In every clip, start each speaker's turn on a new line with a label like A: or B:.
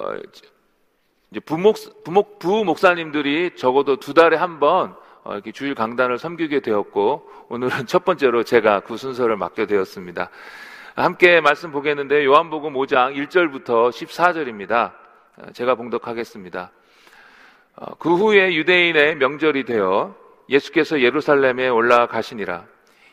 A: 어, 이제 부목 부목 부 목사님들이 적어도 두 달에 한번 어, 이렇게 주일 강단을 섬기게 되었고 오늘은 첫 번째로 제가 그 순서를 맡게 되었습니다. 함께 말씀 보겠는데 요한복음 5장 1절부터 14절입니다. 어, 제가 봉독하겠습니다. 어, 그 후에 유대인의 명절이 되어 예수께서 예루살렘에 올라가시니라.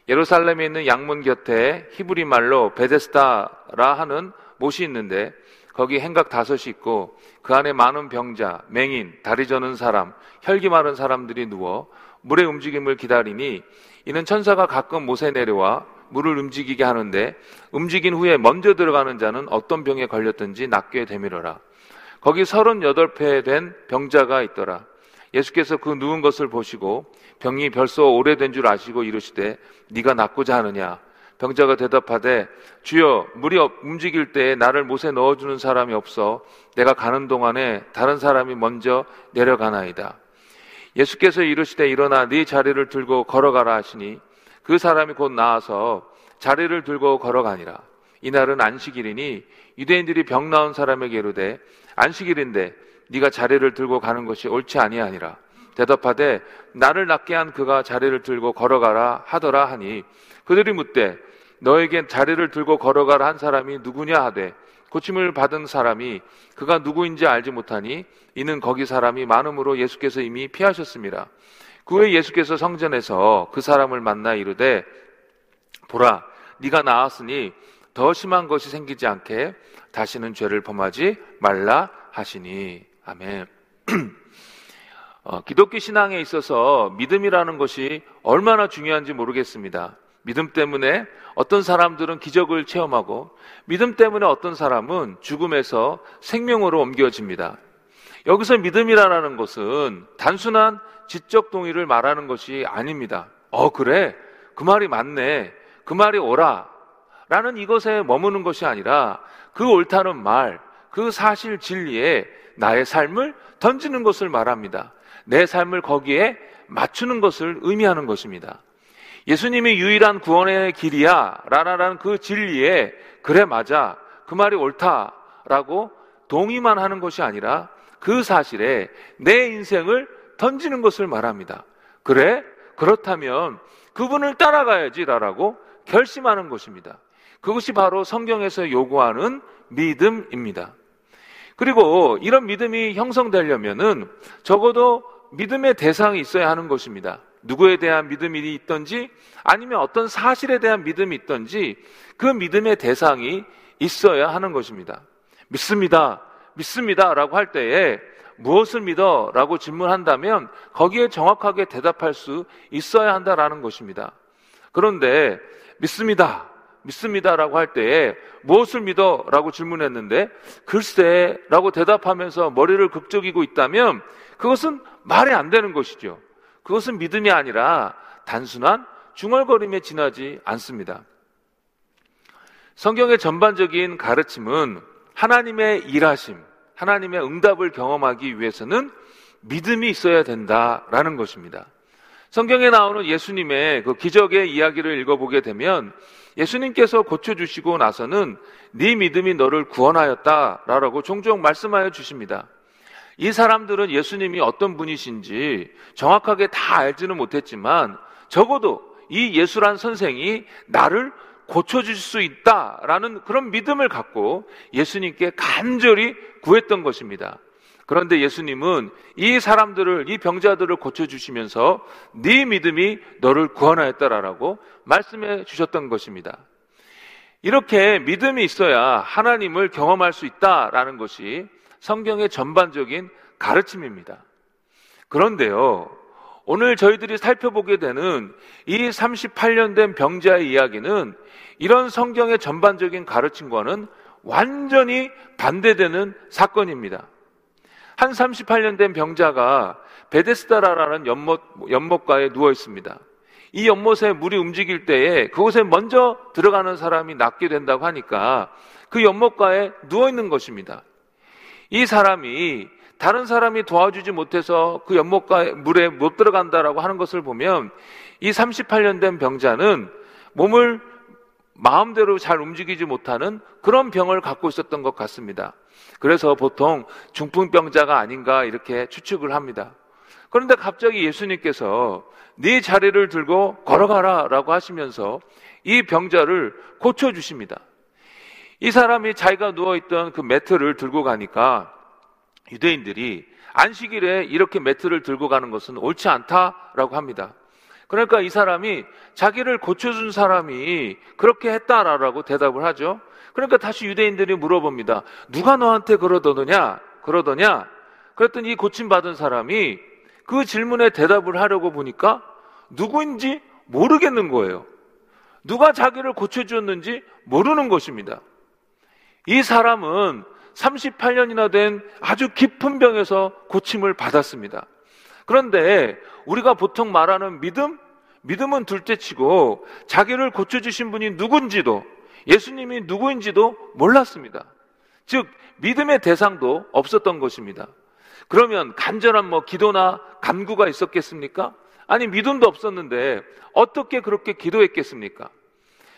A: 예루살렘에 있는 양문 곁에 히브리 말로 베데스다라 하는 못이 있는데 거기 행각 다섯이 있고 그 안에 많은 병자, 맹인, 다리 저는 사람, 혈기 마른 사람들이 누워 물의 움직임을 기다리니 이는 천사가 가끔 못에 내려와 물을 움직이게 하는데 움직인 후에 먼저 들어가는 자는 어떤 병에 걸렸든지 낫게 되밀어라. 거기 서른여덟 된 병자가 있더라. 예수께서 그 누운 것을 보시고 병이 벌써 오래된 줄 아시고 이르시되 네가 낫고자 하느냐 병자가 대답하되 주여 물이 움직일 때에 나를 못에 넣어주는 사람이 없어 내가 가는 동안에 다른 사람이 먼저 내려가나이다. 예수께서 이르시되 일어나 네 자리를 들고 걸어가라 하시니 그 사람이 곧 나와서 자리를 들고 걸어가니라. 이날은 안식일이니 유대인들이 병 나은 사람에게 이르되 안식일인데 네가 자리를 들고 가는 것이 옳지 아니하니라. 대답하되 나를 낫게 한 그가 자리를 들고 걸어가라 하더라 하니 그들이 묻되 너에겐 자리를 들고 걸어가라 한 사람이 누구냐 하되 고침을 받은 사람이 그가 누구인지 알지 못하니 이는 거기 사람이 많음으로 예수께서 이미 피하셨습니다. 그 후에 예수께서 성전에서 그 사람을 만나 이르되 보라 네가 나았으니 더 심한 것이 생기지 않게 다시는 죄를 범하지 말라 하시니 아멘. 어, 기독교 신앙에 있어서 믿음이라는 것이 얼마나 중요한지 모르겠습니다. 믿음 때문에 어떤 사람들은 기적을 체험하고 믿음 때문에 어떤 사람은 죽음에서 생명으로 옮겨집니다. 여기서 믿음이라는 것은 단순한 지적 동의를 말하는 것이 아닙니다. 어, 그래. 그 말이 맞네. 그 말이 옳아. 라는 이것에 머무는 것이 아니라 그 옳다는 말, 그 사실 진리에 나의 삶을 던지는 것을 말합니다. 내 삶을 거기에 맞추는 것을 의미하는 것입니다. 예수님이 유일한 구원의 길이야. 라라는 그 진리에 그래 맞아. 그 말이 옳다 라고 동의만 하는 것이 아니라 그 사실에 내 인생을 던지는 것을 말합니다. 그래? 그렇다면 그분을 따라가야지라고 결심하는 것입니다. 그것이 바로 성경에서 요구하는 믿음입니다. 그리고 이런 믿음이 형성되려면은 적어도 믿음의 대상이 있어야 하는 것입니다. 누구에 대한 믿음이 있던지 아니면 어떤 사실에 대한 믿음이 있던지 그 믿음의 대상이 있어야 하는 것입니다. 믿습니다. 믿습니다. 라고 할 때에 무엇을 믿어? 라고 질문한다면 거기에 정확하게 대답할 수 있어야 한다라는 것입니다. 그런데 믿습니다. 믿습니다. 라고 할 때에 무엇을 믿어? 라고 질문했는데 글쎄 라고 대답하면서 머리를 극적이고 있다면 그것은 말이 안 되는 것이죠. 그것은 믿음이 아니라 단순한 중얼거림에 지나지 않습니다. 성경의 전반적인 가르침은 하나님의 일하심, 하나님의 응답을 경험하기 위해서는 믿음이 있어야 된다라는 것입니다. 성경에 나오는 예수님의 그 기적의 이야기를 읽어보게 되면 예수님께서 고쳐주시고 나서는 네 믿음이 너를 구원하였다라고 종종 말씀하여 주십니다. 이 사람들은 예수님이 어떤 분이신지 정확하게 다 알지는 못했지만 적어도 이 예수란 선생이 나를 고쳐줄 수 있다라는 그런 믿음을 갖고 예수님께 간절히 구했던 것입니다. 그런데 예수님은 이 사람들을 이 병자들을 고쳐 주시면서 네 믿음이 너를 구원하였다라고 말씀해 주셨던 것입니다. 이렇게 믿음이 있어야 하나님을 경험할 수 있다라는 것이 성경의 전반적인 가르침입니다. 그런데요, 오늘 저희들이 살펴보게 되는 이 38년 된 병자의 이야기는 이런 성경의 전반적인 가르침과는 완전히 반대되는 사건입니다. 한 38년 된 병자가 베데스다라라는 연못, 연못가에 누워 있습니다. 이 연못에 물이 움직일 때에 그곳에 먼저 들어가는 사람이 낫게 된다고 하니까 그 연못가에 누워 있는 것입니다. 이 사람이 다른 사람이 도와주지 못해서 그 연못가 물에 못 들어간다라고 하는 것을 보면 이 38년 된 병자는 몸을 마음대로 잘 움직이지 못하는 그런 병을 갖고 있었던 것 같습니다. 그래서 보통 중풍병자가 아닌가 이렇게 추측을 합니다. 그런데 갑자기 예수님께서 네 자리를 들고 걸어가라라고 하시면서 이 병자를 고쳐 주십니다. 이 사람이 자기가 누워있던 그 매트를 들고 가니까 유대인들이 안식일에 이렇게 매트를 들고 가는 것은 옳지 않다라고 합니다. 그러니까 이 사람이 자기를 고쳐준 사람이 그렇게 했다라고 대답을 하죠. 그러니까 다시 유대인들이 물어봅니다. 누가 너한테 그러더냐? 그러더냐? 그랬더니 이 고침받은 사람이 그 질문에 대답을 하려고 보니까 누구인지 모르겠는 거예요. 누가 자기를 고쳐주었는지 모르는 것입니다. 이 사람은 38년이나 된 아주 깊은 병에서 고침을 받았습니다. 그런데 우리가 보통 말하는 믿음? 믿음은 둘째 치고 자기를 고쳐주신 분이 누군지도 예수님이 누구인지도 몰랐습니다. 즉, 믿음의 대상도 없었던 것입니다. 그러면 간절한 뭐 기도나 간구가 있었겠습니까? 아니, 믿음도 없었는데 어떻게 그렇게 기도했겠습니까?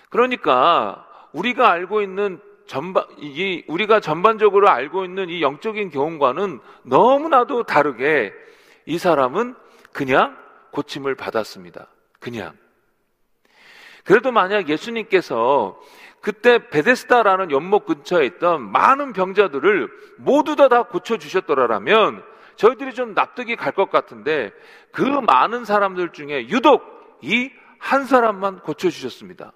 A: 그러니까 우리가 알고 있는 전반, 이, 우리가 전반적으로 알고 있는 이 영적인 경험과는 너무나도 다르게 이 사람은 그냥 고침을 받았습니다. 그냥. 그래도 만약 예수님께서 그때 베데스다라는 연못 근처에 있던 많은 병자들을 모두 다, 다 고쳐주셨더라면 저희들이 좀 납득이 갈 것 같은데 그 많은 사람들 중에 유독 이 한 사람만 고쳐주셨습니다.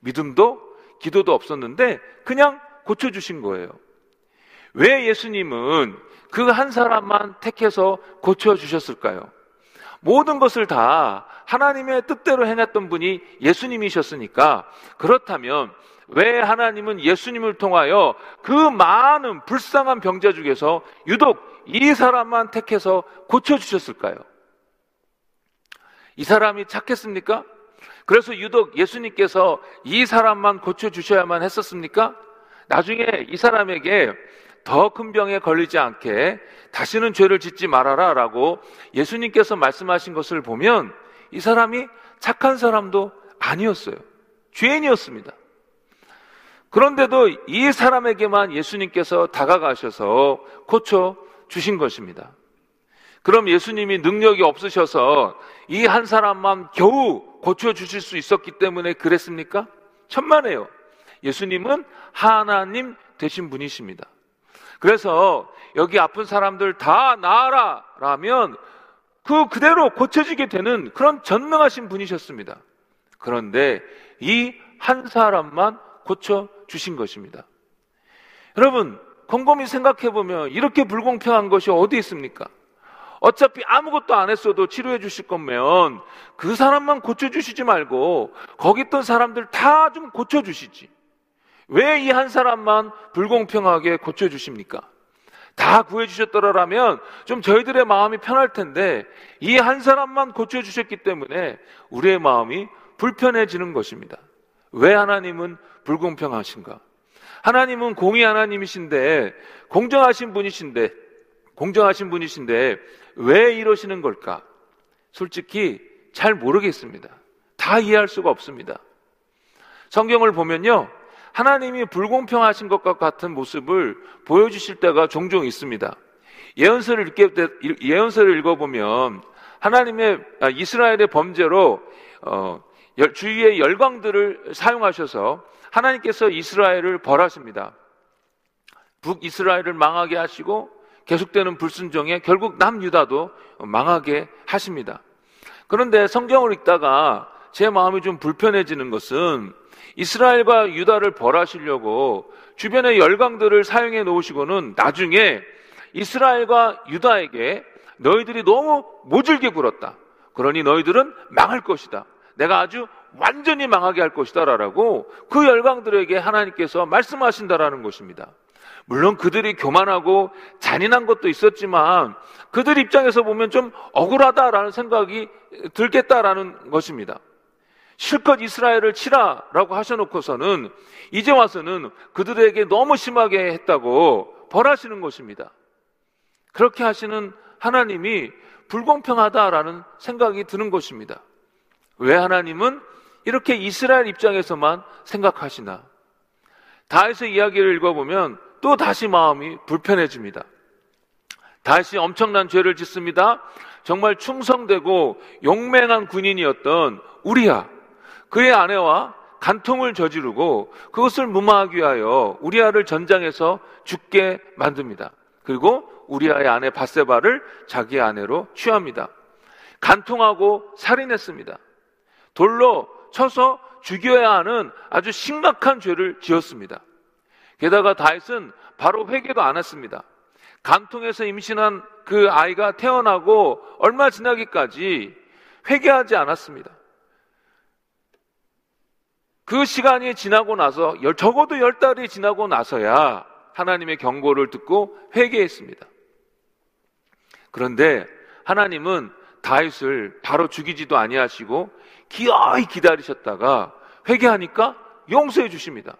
A: 믿음도 기도도 없었는데 그냥 고쳐주신 거예요. 왜 예수님은 그 한 사람만 택해서 고쳐주셨을까요? 모든 것을 다 하나님의 뜻대로 해냈던 분이 예수님이셨으니까 그렇다면 왜 하나님은 예수님을 통하여 그 많은 불쌍한 병자 중에서 유독 이 사람만 택해서 고쳐주셨을까요? 이 사람이 착했습니까? 그래서 유독 예수님께서 이 사람만 고쳐주셔야만 했었습니까? 나중에 이 사람에게 더 큰 병에 걸리지 않게 다시는 죄를 짓지 말아라 라고 예수님께서 말씀하신 것을 보면 이 사람이 착한 사람도 아니었어요. 죄인이었습니다. 그런데도 이 사람에게만 예수님께서 다가가셔서 고쳐 주신 것입니다. 그럼 예수님이 능력이 없으셔서 이 한 사람만 겨우 고쳐 주실 수 있었기 때문에 그랬습니까? 천만에요. 예수님은 하나님 되신 분이십니다. 그래서 여기 아픈 사람들 다 나아라 라면 그 그대로 고쳐지게 되는 그런 전능하신 분이셨습니다. 그런데 이 한 사람만 고쳐 주신 것입니다. 여러분, 곰곰이 생각해 보면 이렇게 불공평한 것이 어디 있습니까? 어차피 아무것도 안 했어도 치료해 주실 거면 그 사람만 고쳐 주시지 말고 거기 있던 사람들 다 좀 고쳐 주시지. 왜 이 한 사람만 불공평하게 고쳐 주십니까? 다 구해 주셨더라면 좀 저희들의 마음이 편할 텐데 이 한 사람만 고쳐 주셨기 때문에 우리의 마음이 불편해지는 것입니다. 왜 하나님은 불공평하신가? 하나님은 공의 하나님이신데 공정하신 분이신데 공정하신 분이신데 왜 이러시는 걸까? 솔직히 잘 모르겠습니다. 다 이해할 수가 없습니다. 성경을 보면요. 하나님이 불공평하신 것과 같은 모습을 보여주실 때가 종종 있습니다. 예언서를 읽게, 예언서를 읽어보면 하나님의 아, 이스라엘의 범죄로 어, 주위의 열광들을 사용하셔서 하나님께서 이스라엘을 벌하십니다. 북이스라엘을 망하게 하시고 계속되는 불순종에 결국 남유다도 망하게 하십니다. 그런데 성경을 읽다가 제 마음이 좀 불편해지는 것은 이스라엘과 유다를 벌하시려고 주변의 열강들을 사용해 놓으시고는 나중에 이스라엘과 유다에게 너희들이 너무 모질게 굴었다. 그러니 너희들은 망할 것이다. 내가 아주 완전히 망하게 할 것이다. 라고 그 열강들에게 하나님께서 말씀하신다라는 것입니다. 물론 그들이 교만하고 잔인한 것도 있었지만 그들 입장에서 보면 좀 억울하다라는 생각이 들겠다라는 것입니다. 실컷 이스라엘을 치라라고 하셔놓고서는 이제 와서는 그들에게 너무 심하게 했다고 벌하시는 것입니다. 그렇게 하시는 하나님이 불공평하다라는 생각이 드는 것입니다. 왜 하나님은 이렇게 이스라엘 입장에서만 생각하시나? 다윗의 이야기를 읽어보면 또 다시 마음이 불편해집니다. 다시 엄청난 죄를 짓습니다. 정말 충성되고 용맹한 군인이었던 우리야. 그의 아내와 간통을 저지르고 그것을 무마하기 위하여 우리아를 전장에서 죽게 만듭니다. 그리고 우리아의 아내 바세바를 자기 아내로 취합니다. 간통하고 살인했습니다. 돌로 쳐서 죽여야 하는 아주 심각한 죄를 지었습니다. 게다가 다윗은 바로 회개도 안 했습니다. 간통에서 임신한 그 아이가 태어나고 얼마 지나기까지 회개하지 않았습니다. 그 시간이 지나고 나서 적어도 열 달이 지나고 나서야 하나님의 경고를 듣고 회개했습니다. 그런데 하나님은 다윗을 바로 죽이지도 아니하시고 기어이 기다리셨다가 회개하니까 용서해 주십니다.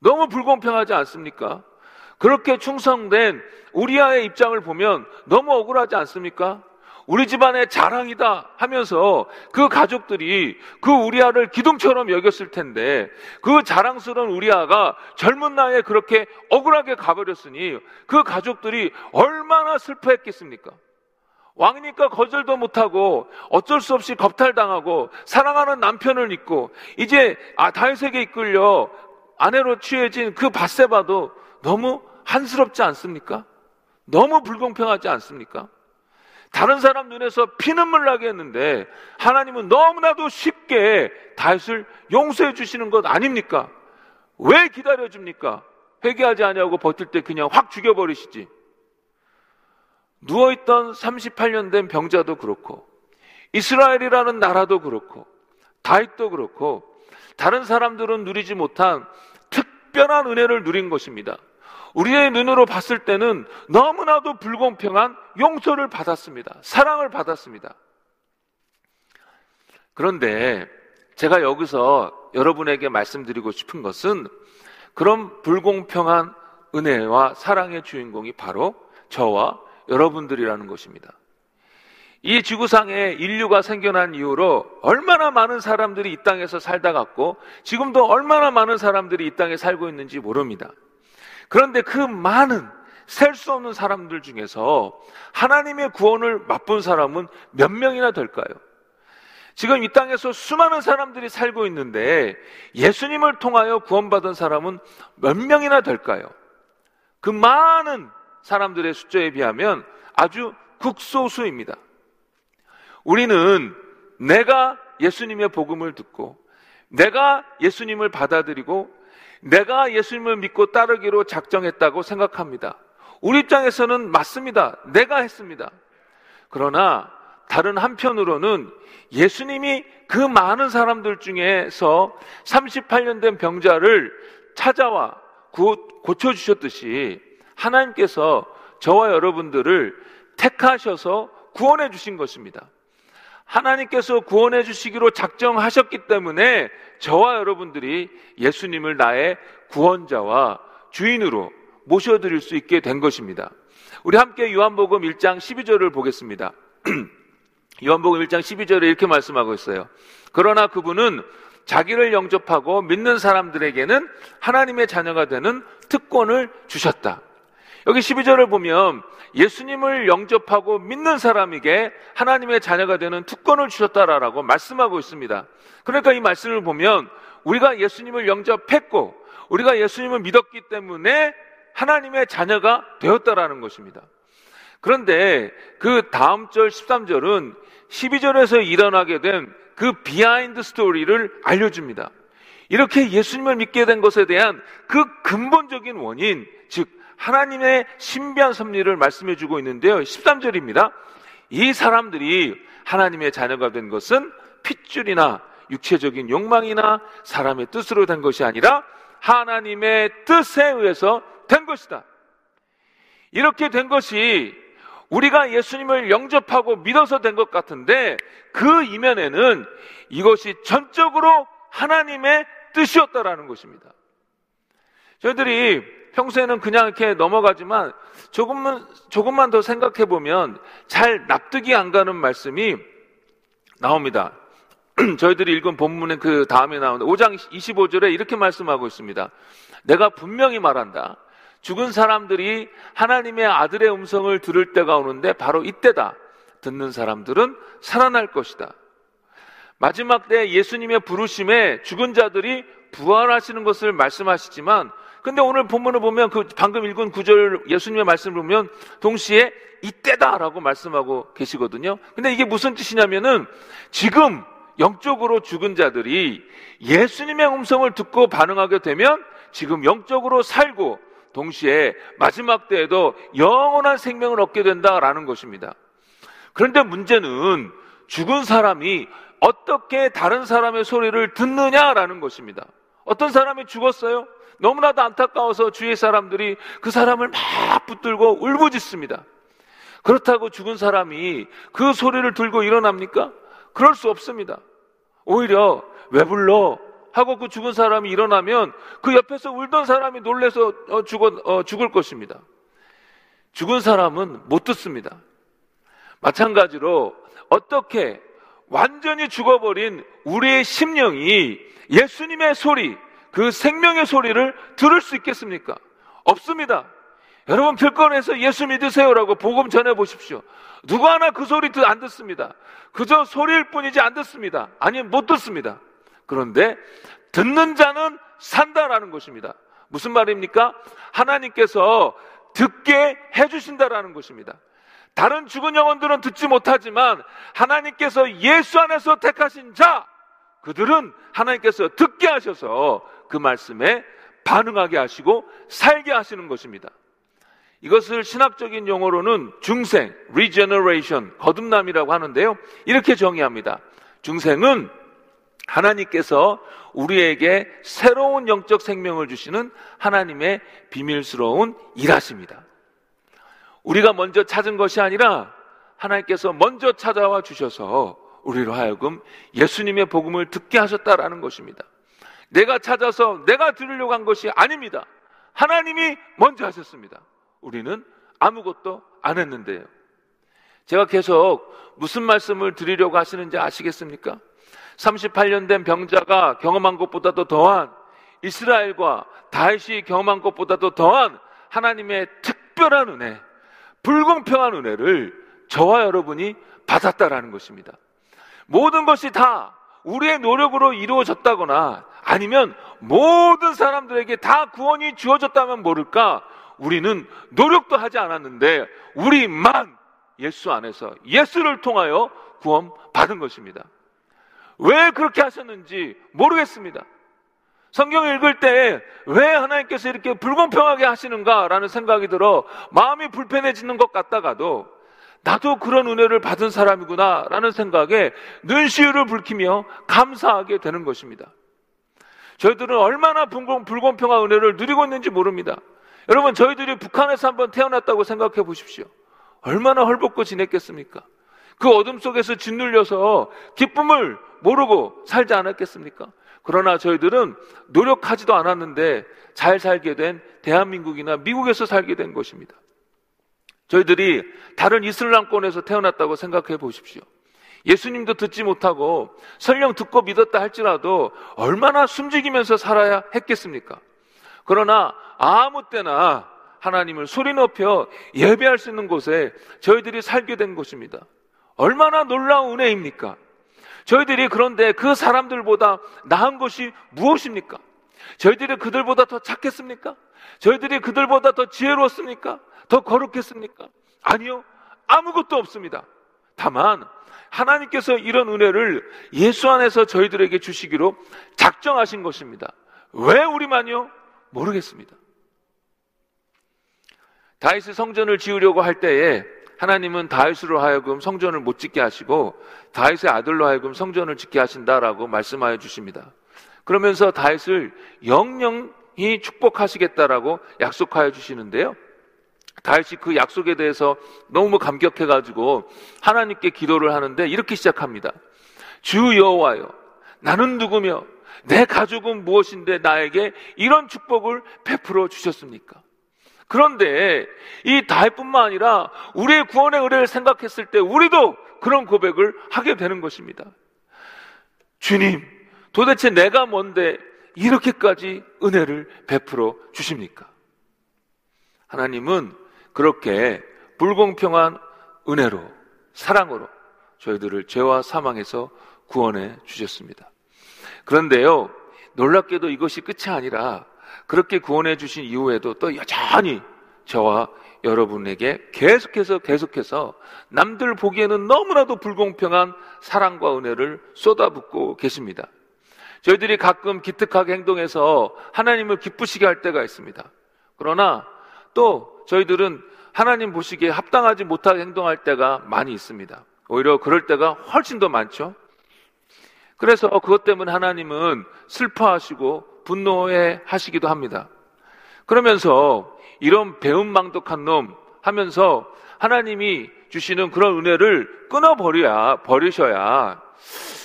A: 너무 불공평하지 않습니까? 그렇게 충성된 우리아의 입장을 보면 너무 억울하지 않습니까? 우리 집안의 자랑이다 하면서 그 가족들이 그 우리아를 기둥처럼 여겼을 텐데 그 자랑스러운 우리아가 젊은 나이에 그렇게 억울하게 가버렸으니 그 가족들이 얼마나 슬퍼했겠습니까? 왕이니까 거절도 못하고 어쩔 수 없이 겁탈당하고 사랑하는 남편을 잊고 이제 아 다윗에게 이끌려 아내로 취해진 그 바세바도 너무 한스럽지 않습니까? 너무 불공평하지 않습니까? 다른 사람 눈에서 피눈물 나게 했는데 하나님은 너무나도 쉽게 다윗을 용서해 주시는 것 아닙니까? 왜 기다려 줍니까? 회개하지 아니하고 버틸 때 그냥 확 죽여 버리시지. 누워 있던 38년 된 병자도 그렇고 이스라엘이라는 나라도 그렇고 다윗도 그렇고 다른 사람들은 누리지 못한 특별한 은혜를 누린 것입니다. 우리의 눈으로 봤을 때는 너무나도 불공평한 용서를 받았습니다. 사랑을 받았습니다. 그런데 제가 여기서 여러분에게 말씀드리고 싶은 것은 그런 불공평한 은혜와 사랑의 주인공이 바로 저와 여러분들이라는 것입니다. 이 지구상에 인류가 생겨난 이후로 얼마나 많은 사람들이 이 땅에서 살다 갔고 지금도 얼마나 많은 사람들이 이 땅에 살고 있는지 모릅니다. 그런데 그 많은 셀 수 없는 사람들 중에서 하나님의 구원을 맛본 사람은 몇 명이나 될까요? 지금 이 땅에서 수많은 사람들이 살고 있는데 예수님을 통하여 구원받은 사람은 몇 명이나 될까요? 그 많은 사람들의 숫자에 비하면 아주 극소수입니다. 우리는 내가 예수님의 복음을 듣고 내가 예수님을 받아들이고 내가 예수님을 믿고 따르기로 작정했다고 생각합니다. 우리 입장에서는 맞습니다. 내가 했습니다. 그러나 다른 한편으로는 예수님이 그 많은 사람들 중에서 38년 된 병자를 찾아와 고쳐주셨듯이 하나님께서 저와 여러분들을 택하셔서 구원해 주신 것입니다. 하나님께서 구원해 주시기로 작정하셨기 때문에 저와 여러분들이 예수님을 나의 구원자와 주인으로 모셔드릴 수 있게 된 것입니다. 우리 함께 요한복음 1장 12절을 보겠습니다. 요한복음 1장 12절에 이렇게 말씀하고 있어요. 그러나 그분은 자기를 영접하고 믿는 사람들에게는 하나님의 자녀가 되는 특권을 주셨다. 여기 12절을 보면 예수님을 영접하고 믿는 사람에게 하나님의 자녀가 되는 특권을 주셨다라고 말씀하고 있습니다. 그러니까 이 말씀을 보면 우리가 예수님을 영접했고 우리가 예수님을 믿었기 때문에 하나님의 자녀가 되었다라는 것입니다. 그런데 그 다음 절 13절은 12절에서 일어나게 된 그 behind story를 알려줍니다. 이렇게 예수님을 믿게 된 것에 대한 그 근본적인 원인, 즉 하나님의 신비한 섭리를 말씀해 주고 있는데요. 13절입니다. 이 사람들이 하나님의 자녀가 된 것은 핏줄이나 육체적인 욕망이나 사람의 뜻으로 된 것이 아니라 하나님의 뜻에 의해서 된 것이다. 이렇게 된 것이 우리가 예수님을 영접하고 믿어서 된 것 같은데 그 이면에는 이것이 전적으로 하나님의 뜻이었다라는 것입니다. 저희들이 평소에는 그냥 이렇게 넘어가지만 조금만, 조금만 더 생각해 보면 잘 납득이 안 가는 말씀이 나옵니다. 저희들이 읽은 본문의 그 다음에 나오는 5장 25절에 이렇게 말씀하고 있습니다. 내가 분명히 말한다. 죽은 사람들이 하나님의 아들의 음성을 들을 때가 오는데 바로 이때다. 듣는 사람들은 살아날 것이다. 마지막 때 예수님의 부르심에 죽은 자들이 부활하시는 것을 말씀하시지만 근데 오늘 본문을 보면 그 방금 읽은 구절 예수님의 말씀을 보면 동시에 이때다라고 말씀하고 계시거든요. 근데 이게 무슨 뜻이냐면은 지금 영적으로 죽은 자들이 예수님의 음성을 듣고 반응하게 되면 지금 영적으로 살고 동시에 마지막 때에도 영원한 생명을 얻게 된다라는 것입니다. 그런데 문제는 죽은 사람이 어떻게 다른 사람의 소리를 듣느냐라는 것입니다. 어떤 사람이 죽었어요? 너무나도 안타까워서 주위의 사람들이 그 사람을 막 붙들고 울부짖습니다. 그렇다고 죽은 사람이 그 소리를 들고 일어납니까? 그럴 수 없습니다. 오히려 왜 불러? 하고 그 죽은 사람이 일어나면 그 옆에서 울던 사람이 놀래서 어, 죽어, 어, 죽을 것입니다. 죽은 사람은 못 듣습니다. 마찬가지로 어떻게 완전히 죽어버린 우리의 심령이 예수님의 소리, 그 생명의 소리를 들을 수 있겠습니까? 없습니다. 여러분 길거리에서 예수 믿으세요라고 복음 전해 보십시오. 누구 하나 그 소리 안 듣습니다. 그저 소리일 뿐이지 안 듣습니다. 아니면 못 듣습니다. 그런데 듣는 자는 산다라는 것입니다. 무슨 말입니까? 하나님께서 듣게 해주신다라는 것입니다. 다른 죽은 영혼들은 듣지 못하지만 하나님께서 예수 안에서 택하신 자, 그들은 하나님께서 듣게 하셔서 그 말씀에 반응하게 하시고 살게 하시는 것입니다. 이것을 신학적인 용어로는 중생, regeneration, 거듭남이라고 하는데요. 이렇게 정의합니다. 중생은 하나님께서 우리에게 새로운 영적 생명을 주시는 하나님의 비밀스러운 일하십니다. 우리가 먼저 찾은 것이 아니라 하나님께서 먼저 찾아와 주셔서 우리로 하여금 예수님의 복음을 듣게 하셨다라는 것입니다. 내가 찾아서 내가 들으려고 한 것이 아닙니다. 하나님이 먼저 하셨습니다. 우리는 아무것도 안 했는데요. 제가 계속 무슨 말씀을 드리려고 하시는지 아시겠습니까? 38년 된 병자가 경험한 것보다도 더한 이스라엘과 다윗이 경험한 것보다도 더한 하나님의 특별한 은혜, 불공평한 은혜를 저와 여러분이 받았다라는 것입니다. 모든 것이 다 우리의 노력으로 이루어졌다거나 아니면 모든 사람들에게 다 구원이 주어졌다면 모를까 우리는 노력도 하지 않았는데 우리만 예수 안에서 예수를 통하여 구원 받은 것입니다. 왜 그렇게 하셨는지 모르겠습니다. 성경 읽을 때 왜 하나님께서 이렇게 불공평하게 하시는가라는 생각이 들어 마음이 불편해지는 것 같다가도 나도 그런 은혜를 받은 사람이구나라는 생각에 눈시울을 붉히며 감사하게 되는 것입니다. 저희들은 얼마나 불공 평한 은혜를 누리고 있는지 모릅니다. 여러분, 저희들이 북한에서 한번 태어났다고 생각해 보십시오. 얼마나 헐벗고 지냈겠습니까? 그 어둠 속에서 짓눌려서 기쁨을 모르고 살지 않았겠습니까? 그러나 저희들은 노력하지도 않았는데 잘 살게 된 대한민국이나 미국에서 살게 된 것입니다. 저희들이 다른 이슬람권에서 태어났다고 생각해 보십시오. 예수님도 듣지 못하고 설령 듣고 믿었다 할지라도 얼마나 숨죽이면서 살아야 했겠습니까? 그러나 아무 때나 하나님을 소리 높여 예배할 수 있는 곳에 저희들이 살게 된 것입니다. 얼마나 놀라운 은혜입니까? 저희들이 그런데 그 사람들보다 나은 것이 무엇입니까? 저희들이 그들보다 더 착했습니까? 저희들이 그들보다 더 지혜로웠습니까? 더 거룩했습니까? 아니요. 아무것도 없습니다. 다만 하나님께서 이런 은혜를 예수 안에서 저희들에게 주시기로 작정하신 것입니다. 왜 우리만요? 모르겠습니다. 다윗이 성전을 지으려고 할 때에 하나님은 다윗으로 하여금 성전을 못 짓게 하시고 다윗의 아들로 하여금 성전을 짓게 하신다라고 말씀하여 주십니다. 그러면서 다윗을 영영히 축복하시겠다라고 약속하여 주시는데요. 다윗이 그 약속에 대해서 너무 감격해 가지고 하나님께 기도를 하는데 이렇게 시작합니다. 주 여호와여 나는 누구며 내 가족은 무엇인데 나에게 이런 축복을 베풀어 주셨습니까? 그런데 이 다윗뿐만 아니라 우리의 구원의 의뢰를 생각했을 때 우리도 그런 고백을 하게 되는 것입니다. 주님, 도대체 내가 뭔데 이렇게까지 은혜를 베풀어 주십니까? 하나님은 그렇게 불공평한 은혜로, 사랑으로 저희들을 죄와 사망에서 구원해 주셨습니다. 그런데요, 놀랍게도 이것이 끝이 아니라 그렇게 구원해 주신 이후에도 또 여전히 저와 여러분에게 계속해서 계속해서 남들 보기에는 너무나도 불공평한 사랑과 은혜를 쏟아붓고 계십니다. 저희들이 가끔 기특하게 행동해서 하나님을 기쁘시게 할 때가 있습니다. 그러나 또 저희들은 하나님 보시기에 합당하지 못하게 행동할 때가 많이 있습니다. 오히려 그럴 때가 훨씬 더 많죠. 그래서 그것 때문에 하나님은 슬퍼하시고 분노해 하시기도 합니다. 그러면서 이런 배은망덕한 놈 하면서 하나님이 주시는 그런 은혜를 끊어버려야, 버리셔야,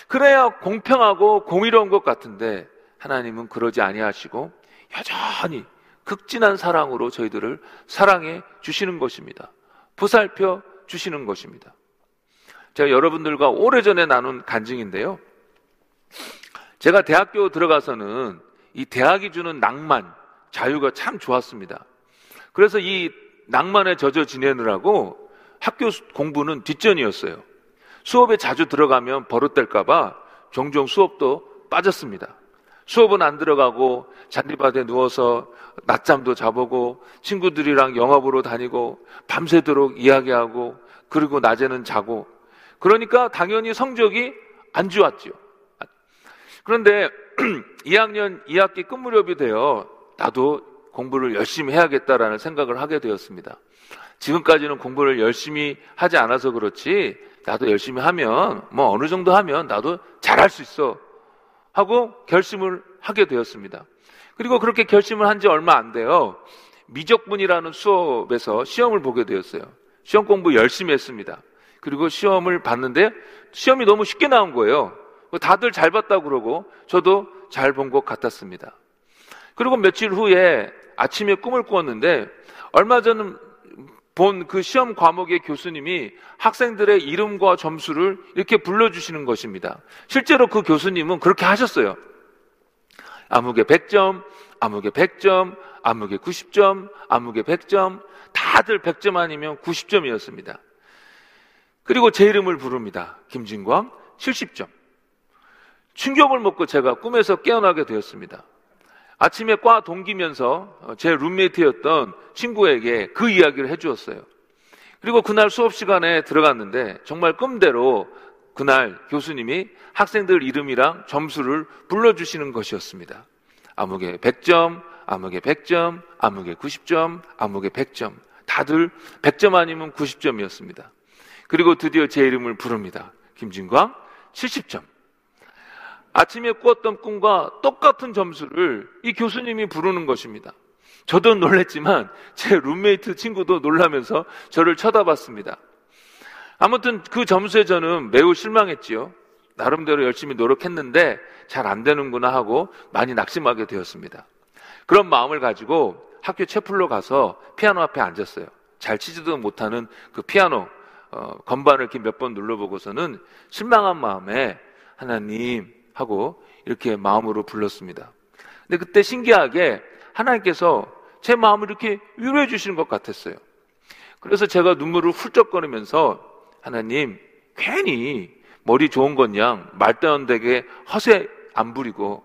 A: 그래야 공평하고 공의로운 것 같은데, 하나님은 그러지 아니하시고, 여전히 극진한 사랑으로 저희들을 사랑해 주시는 것입니다. 보살펴 주시는 것입니다. 제가 여러분들과 오래전에 나눈 간증인데요. 제가 대학교 들어가서는 이 대학이 주는 낭만, 자유가 참 좋았습니다. 그래서 이 낭만에 젖어 지내느라고 학교 공부는 뒷전이었어요. 수업에 자주 들어가면 버릇될까봐 종종 수업도 빠졌습니다. 수업은 안 들어가고 잔디밭에 누워서 낮잠도 자보고 친구들이랑 영화 보러 다니고 밤새도록 이야기하고 그리고 낮에는 자고 그러니까 당연히 성적이 안 좋았지요. 그런데 2학년 2학기 끝 무렵이 되어 나도 공부를 열심히 해야겠다라는 생각을 하게 되었습니다. 지금까지는 공부를 열심히 하지 않아서 그렇지 나도 열심히 하면 뭐 어느 정도 하면 나도 잘할 수 있어 하고 결심을 하게 되었습니다. 그리고 그렇게 결심을 한 지 얼마 안 돼요. 미적분이라는 수업에서 시험을 보게 되었어요. 시험 공부 열심히 했습니다. 그리고 시험을 봤는데 시험이 너무 쉽게 나온 거예요. 다들 잘 봤다고 그러고 저도 잘 본 것 같았습니다. 그리고 며칠 후에 아침에 꿈을 꾸었는데 얼마 전 본 그 시험 과목의 교수님이 학생들의 이름과 점수를 이렇게 불러주시는 것입니다. 실제로 그 교수님은 그렇게 하셨어요. 암흑에 100점, 암흑에 100점, 암흑에 90점, 암흑에 100점, 다들 100점 아니면 90점이었습니다. 그리고 제 이름을 부릅니다. 김진광 70점. 충격을 먹고 제가 꿈에서 깨어나게 되었습니다. 아침에 과 동기면서 제 룸메이트였던 친구에게 그 이야기를 해주었어요. 그리고 그날 수업 시간에 들어갔는데 정말 꿈대로 그날 교수님이 학생들 이름이랑 점수를 불러주시는 것이었습니다. 암흑에 100점, 암흑에 100점, 암흑에 90점, 암흑에 100점. 다들 100점 아니면 90점이었습니다. 그리고 드디어 제 이름을 부릅니다. 김진광 70점. 아침에 꾸었던 꿈과 똑같은 점수를 이 교수님이 부르는 것입니다. 저도 놀랬지만 제 룸메이트 친구도 놀라면서 저를 쳐다봤습니다. 아무튼 그 점수에 저는 매우 실망했지요. 나름대로 열심히 노력했는데 잘 안 되는구나 하고 많이 낙심하게 되었습니다. 그런 마음을 가지고 학교 채플로 가서 피아노 앞에 앉았어요. 잘 치지도 못하는 그 피아노 어, 건반을 이렇게 몇 번 눌러보고서는 실망한 마음에 하나님 하고 이렇게 마음으로 불렀습니다. 근데 그때 신기하게 하나님께서 제 마음을 이렇게 위로해 주시는 것 같았어요. 그래서 제가 눈물을 훌쩍거리면서 하나님 괜히 머리 좋은 건양 말다운되게 허세 안 부리고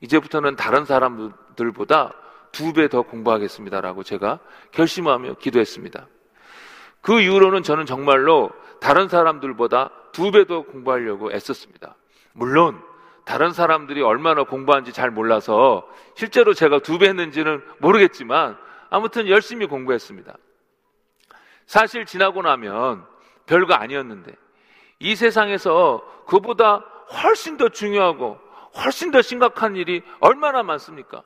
A: 이제부터는 다른 사람들보다 두 배 더 공부하겠습니다라고 제가 결심하며 기도했습니다. 그 이후로는 저는 정말로 다른 사람들보다 두 배 더 공부하려고 애썼습니다. 물론 다른 사람들이 얼마나 공부한지 잘 몰라서 실제로 제가 두 배 했는지는 모르겠지만 아무튼 열심히 공부했습니다. 사실 지나고 나면 별거 아니었는데 이 세상에서 그보다 훨씬 더 중요하고 훨씬 더 심각한 일이 얼마나 많습니까?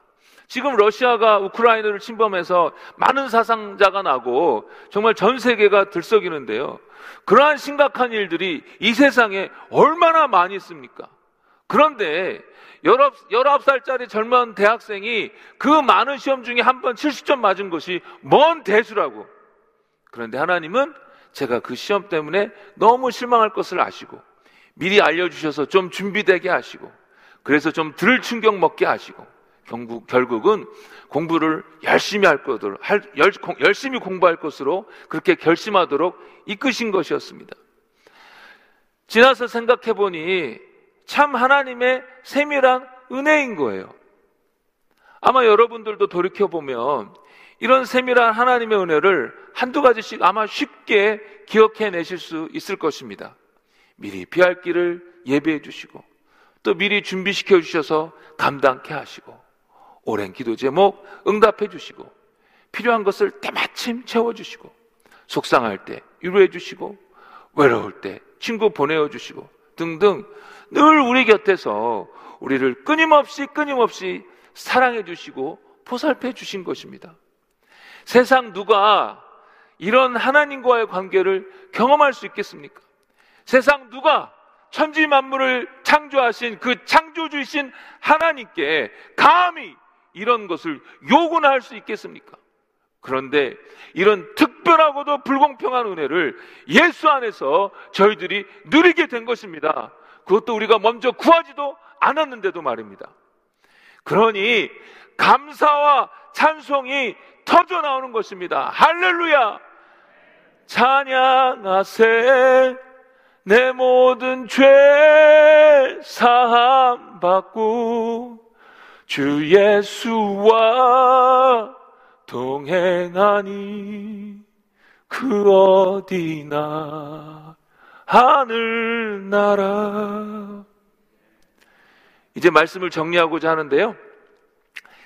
A: 지금 러시아가 우크라이나를 침범해서 많은 사상자가 나고 정말 전 세계가 들썩이는데요. 그러한 심각한 일들이 이 세상에 얼마나 많이 있습니까? 그런데 19살짜리 젊은 대학생이 그 많은 시험 중에 한 번 70점 맞은 것이 뭔 대수라고. 그런데 하나님은 제가 그 시험 때문에 너무 실망할 것을 아시고 미리 알려주셔서 좀 준비되게 하시고 그래서 좀 덜 충격 먹게 하시고 결국, 결국은 공부를 열심히 할 것으로 할, 열, 열심히 공부할 것으로 그렇게 결심하도록 이끄신 것이었습니다. 지나서 생각해 보니 참 하나님의 세밀한 은혜인 거예요. 아마 여러분들도 돌이켜 보면 이런 세밀한 하나님의 은혜를 한두 가지씩 아마 쉽게 기억해 내실 수 있을 것입니다. 미리 피할 길을 예배해 주시고 또 미리 준비시켜 주셔서 감당케 하시고 오랜 기도 제목 응답해 주시고 필요한 것을 때마침 채워 주시고 속상할 때 위로해 주시고 외로울 때 친구 보내어 주시고 등등 늘 우리 곁에서 우리를 끊임없이 끊임없이 사랑해 주시고 포살펴 주신 것입니다. 세상 누가 이런 하나님과의 관계를 경험할 수 있겠습니까? 세상 누가 천지 만물을 창조하신 그 창조주이신 하나님께 감히 이런 것을 요구나 할 수 있겠습니까? 그런데 이런 특별하고도 불공평한 은혜를 예수 안에서 저희들이 누리게 된 것입니다. 그것도 우리가 먼저 구하지도 않았는데도 말입니다. 그러니 감사와 찬송이 터져 나오는 것입니다. 할렐루야! 찬양하세 내 모든 죄 사함 받고 주 예수와 동행하니 그 어디나 하늘나라 이제 말씀을 정리하고자 하는데요.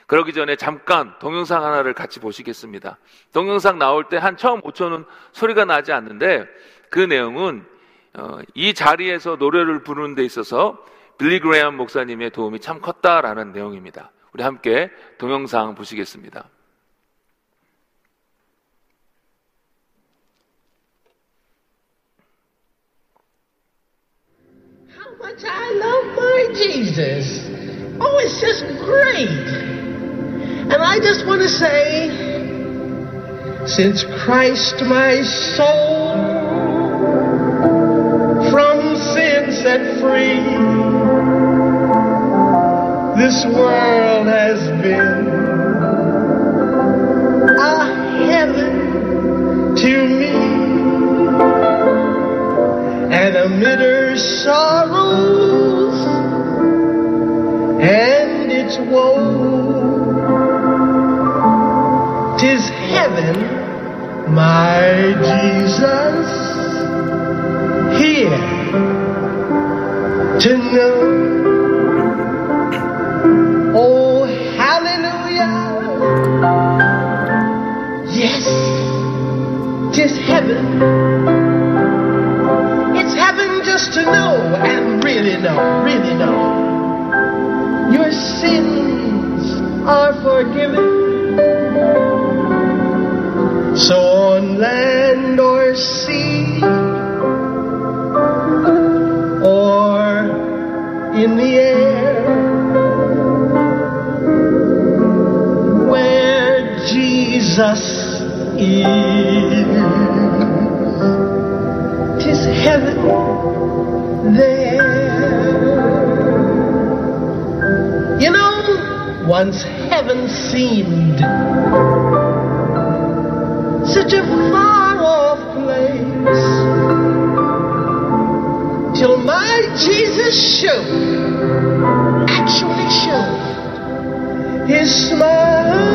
A: 그러기 전에 잠깐 동영상 하나를 같이 보시겠습니다. 동영상 나올 때 한 처음 5초는 소리가 나지 않는데 그 내용은 어, 이 자리에서 노래를 부르는 데 있어서 빌리 그레이엄 목사님의 도움이 참 컸다라는 내용입니다. 우리 함께 동영상 보시겠습니다.
B: Much I love my Jesus. Oh, it's just great. And I just want to say, since Christ my soul from sin set free, this world has been amid sorrows and its woes, Tis heaven, my Jesus, here to know. Oh, hallelujah. Yes, tis heaven. To know and really know, really know. Your sins are forgiven. So on land or sea, or in the air, where Jesus is, tis heaven there. You know, once heaven seemed such a far off place till my Jesus showed, actually showed his smiling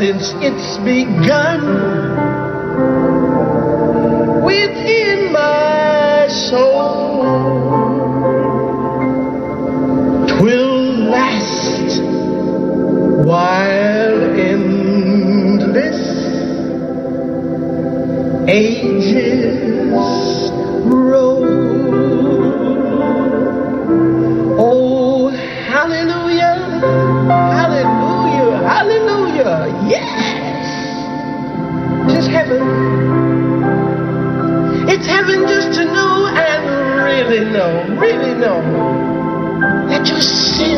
B: since it's begun. Within my soul, will last while endless ages really know. That you sins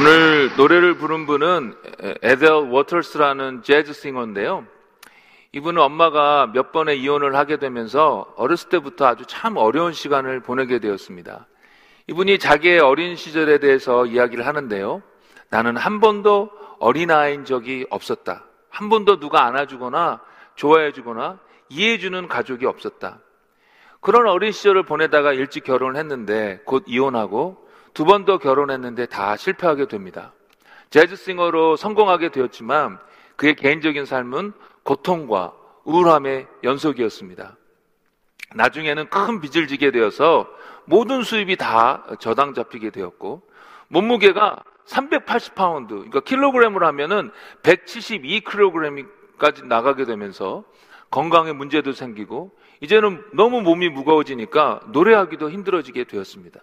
A: 오늘 노래를 부른 분은 에델 워터스라는 재즈 싱어인데요. 이분은 엄마가 몇 번의 이혼을 하게 되면서 어렸을 때부터 아주 참 어려운 시간을 보내게 되었습니다. 이분이 자기의 어린 시절에 대해서 이야기를 하는데요. 나는 한 번도 어린아이인 적이 없었다. 한 번도 누가 안아주거나 좋아해주거나 이해해주는 가족이 없었다. 그런 어린 시절을 보내다가 일찍 결혼을 했는데 곧 이혼하고 두 번 더 결혼했는데 다 실패하게 됩니다. 재즈싱어로 성공하게 되었지만 그의 개인적인 삶은 고통과 우울함의 연속이었습니다. 나중에는 큰 빚을 지게 되어서 모든 수입이 다 저당 잡히게 되었고 몸무게가 380파운드, 그러니까 킬로그램으로 하면은 172kg까지 나가게 되면서 건강에 문제도 생기고 이제는 너무 몸이 무거워지니까 노래하기도 힘들어지게 되었습니다.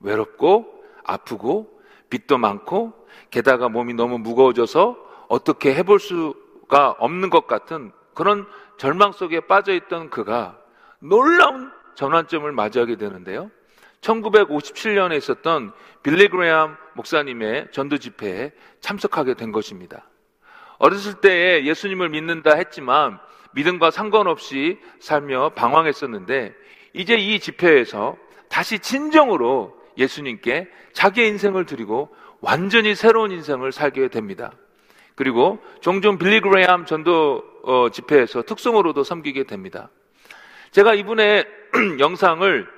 A: 외롭고 아프고 빚도 많고 게다가 몸이 너무 무거워져서 어떻게 해볼 수가 없는 것 같은 그런 절망 속에 빠져 있던 그가 놀라운 전환점을 맞이하게 되는데요. 1957년에 있었던 빌리 그레암 목사님의 전도 집회에 참석하게 된 것입니다. 어렸을 때에 예수님을 믿는다 했지만 믿음과 상관없이 살며 방황했었는데 이제 이 집회에서 다시 진정으로 예수님께 자기의 인생을 드리고 완전히 새로운 인생을 살게 됩니다. 그리고 종종 빌리 그레암 전도 어, 집회에서 특성으로도 섬기게 됩니다. 제가 이분의 영상을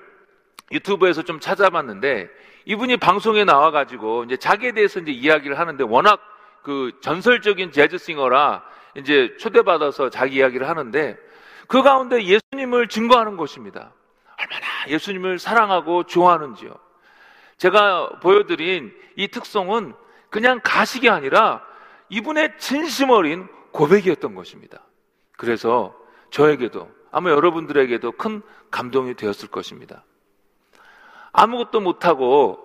A: 유튜브에서 좀 찾아봤는데 이분이 방송에 나와가지고 이제 자기에 대해서 이제 이야기를 하는데 워낙 그 전설적인 재즈싱어라 이제 초대받아서 자기 이야기를 하는데 그 가운데 예수님을 증거하는 것입니다. 얼마나 예수님을 사랑하고 좋아하는지요. 제가 보여드린 이 특성은 그냥 가식이 아니라 이분의 진심 어린 고백이었던 것입니다. 그래서 저에게도 아마 여러분들에게도 큰 감동이 되었을 것입니다. 아무것도 못하고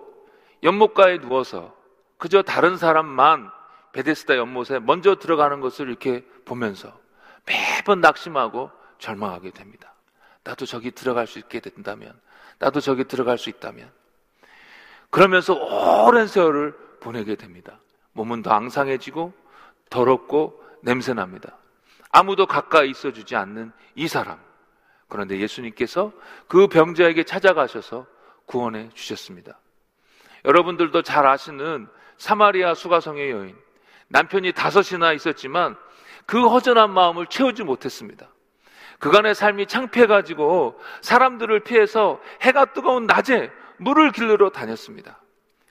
A: 연못가에 누워서 그저 다른 사람만 베데스다 연못에 먼저 들어가는 것을 이렇게 보면서 매번 낙심하고 절망하게 됩니다. 나도 저기 들어갈 수 있게 된다면, 나도 저기 들어갈 수 있다면. 그러면서 오랜 세월을 보내게 됩니다. 몸은 더 앙상해지고 더럽고 냄새납니다. 아무도 가까이 있어 주지 않는 이 사람. 그런데 예수님께서 그 병자에게 찾아가셔서 구원해 주셨습니다. 여러분들도 잘 아시는 사마리아 수가성의 여인. 남편이 다섯이나 있었지만 그 허전한 마음을 채우지 못했습니다. 그간의 삶이 창피해가지고 사람들을 피해서 해가 뜨거운 낮에 물을 길르러 다녔습니다.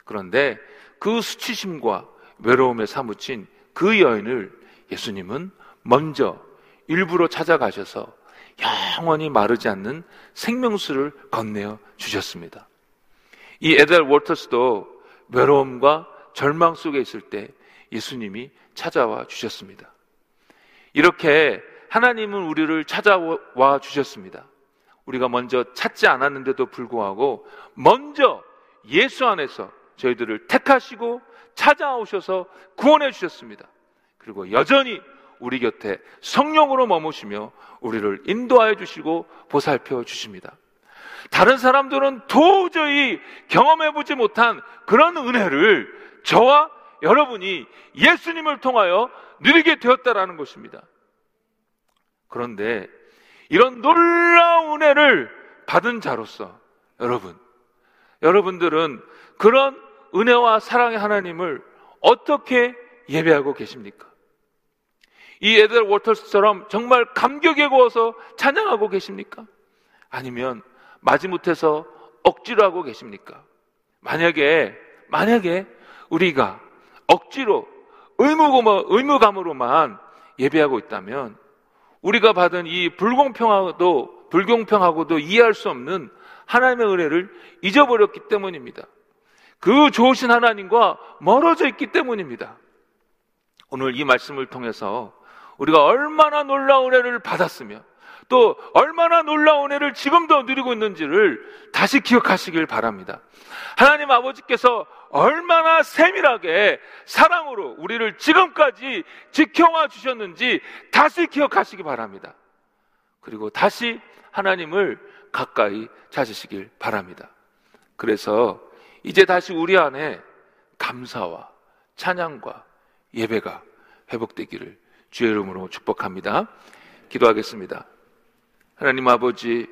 A: 그런데 그 수치심과 외로움에 사무친 그 여인을 예수님은 먼저 일부러 찾아가셔서 영원히 마르지 않는 생명수를 건네어 주셨습니다. 이 에델 워터스도 외로움과 절망 속에 있을 때 예수님이 찾아와 주셨습니다. 이렇게 하나님은 우리를 찾아와 주셨습니다. 우리가 먼저 찾지 않았는데도 불구하고 먼저 예수 안에서 저희들을 택하시고 찾아오셔서 구원해 주셨습니다. 그리고 여전히 우리 곁에 성령으로 머무시며 우리를 인도하여 주시고 보살펴 주십니다. 다른 사람들은 도저히 경험해 보지 못한 그런 은혜를 저와 여러분이 예수님을 통하여 누리게 되었다라는 것입니다. 그런데 이런 놀라운 은혜를 받은 자로서 여러분, 여러분들은 그런 은혜와 사랑의 하나님을 어떻게 예배하고 계십니까? 이 에델 워터스처럼 정말 감격에 구워서 찬양하고 계십니까? 아니면 마지못해서 억지로 하고 계십니까? 만약에, 만약에 우리가 억지로 의무감으로만 예배하고 있다면 우리가 받은 이 불공평하고도 불공평하고도 이해할 수 없는 하나님의 은혜를 잊어버렸기 때문입니다. 그 좋으신 하나님과 멀어져 있기 때문입니다. 오늘 이 말씀을 통해서 우리가 얼마나 놀라운 은혜를 받았으며 또 얼마나 놀라운 애를 지금도 누리고 있는지를 다시 기억하시길 바랍니다. 하나님 아버지께서 얼마나 세밀하게 사랑으로 우리를 지금까지 지켜와 주셨는지 다시 기억하시기 바랍니다. 그리고 다시 하나님을 가까이 찾으시길 바랍니다. 그래서 이제 다시 우리 안에 감사와 찬양과 예배가 회복되기를 주의 이름으로 축복합니다. 기도하겠습니다. 하나님 아버지,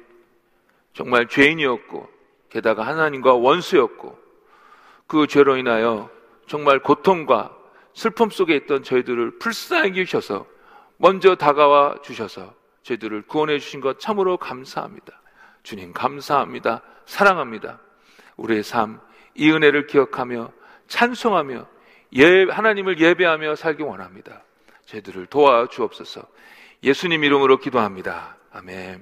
A: 정말 죄인이었고, 게다가 하나님과 원수였고, 그 죄로 인하여 정말 고통과 슬픔 속에 있던 저희들을 불쌍히 여기셔서 먼저 다가와 주셔서 저희들을 구원해 주신 것 참으로 감사합니다. 주님 감사합니다. 사랑합니다. 우리의 삶, 이 은혜를 기억하며 찬송하며 예, 하나님을 예배하며 살기 원합니다. 저희들을 도와 주옵소서. 예수님 이름으로 기도합니다. 아멘.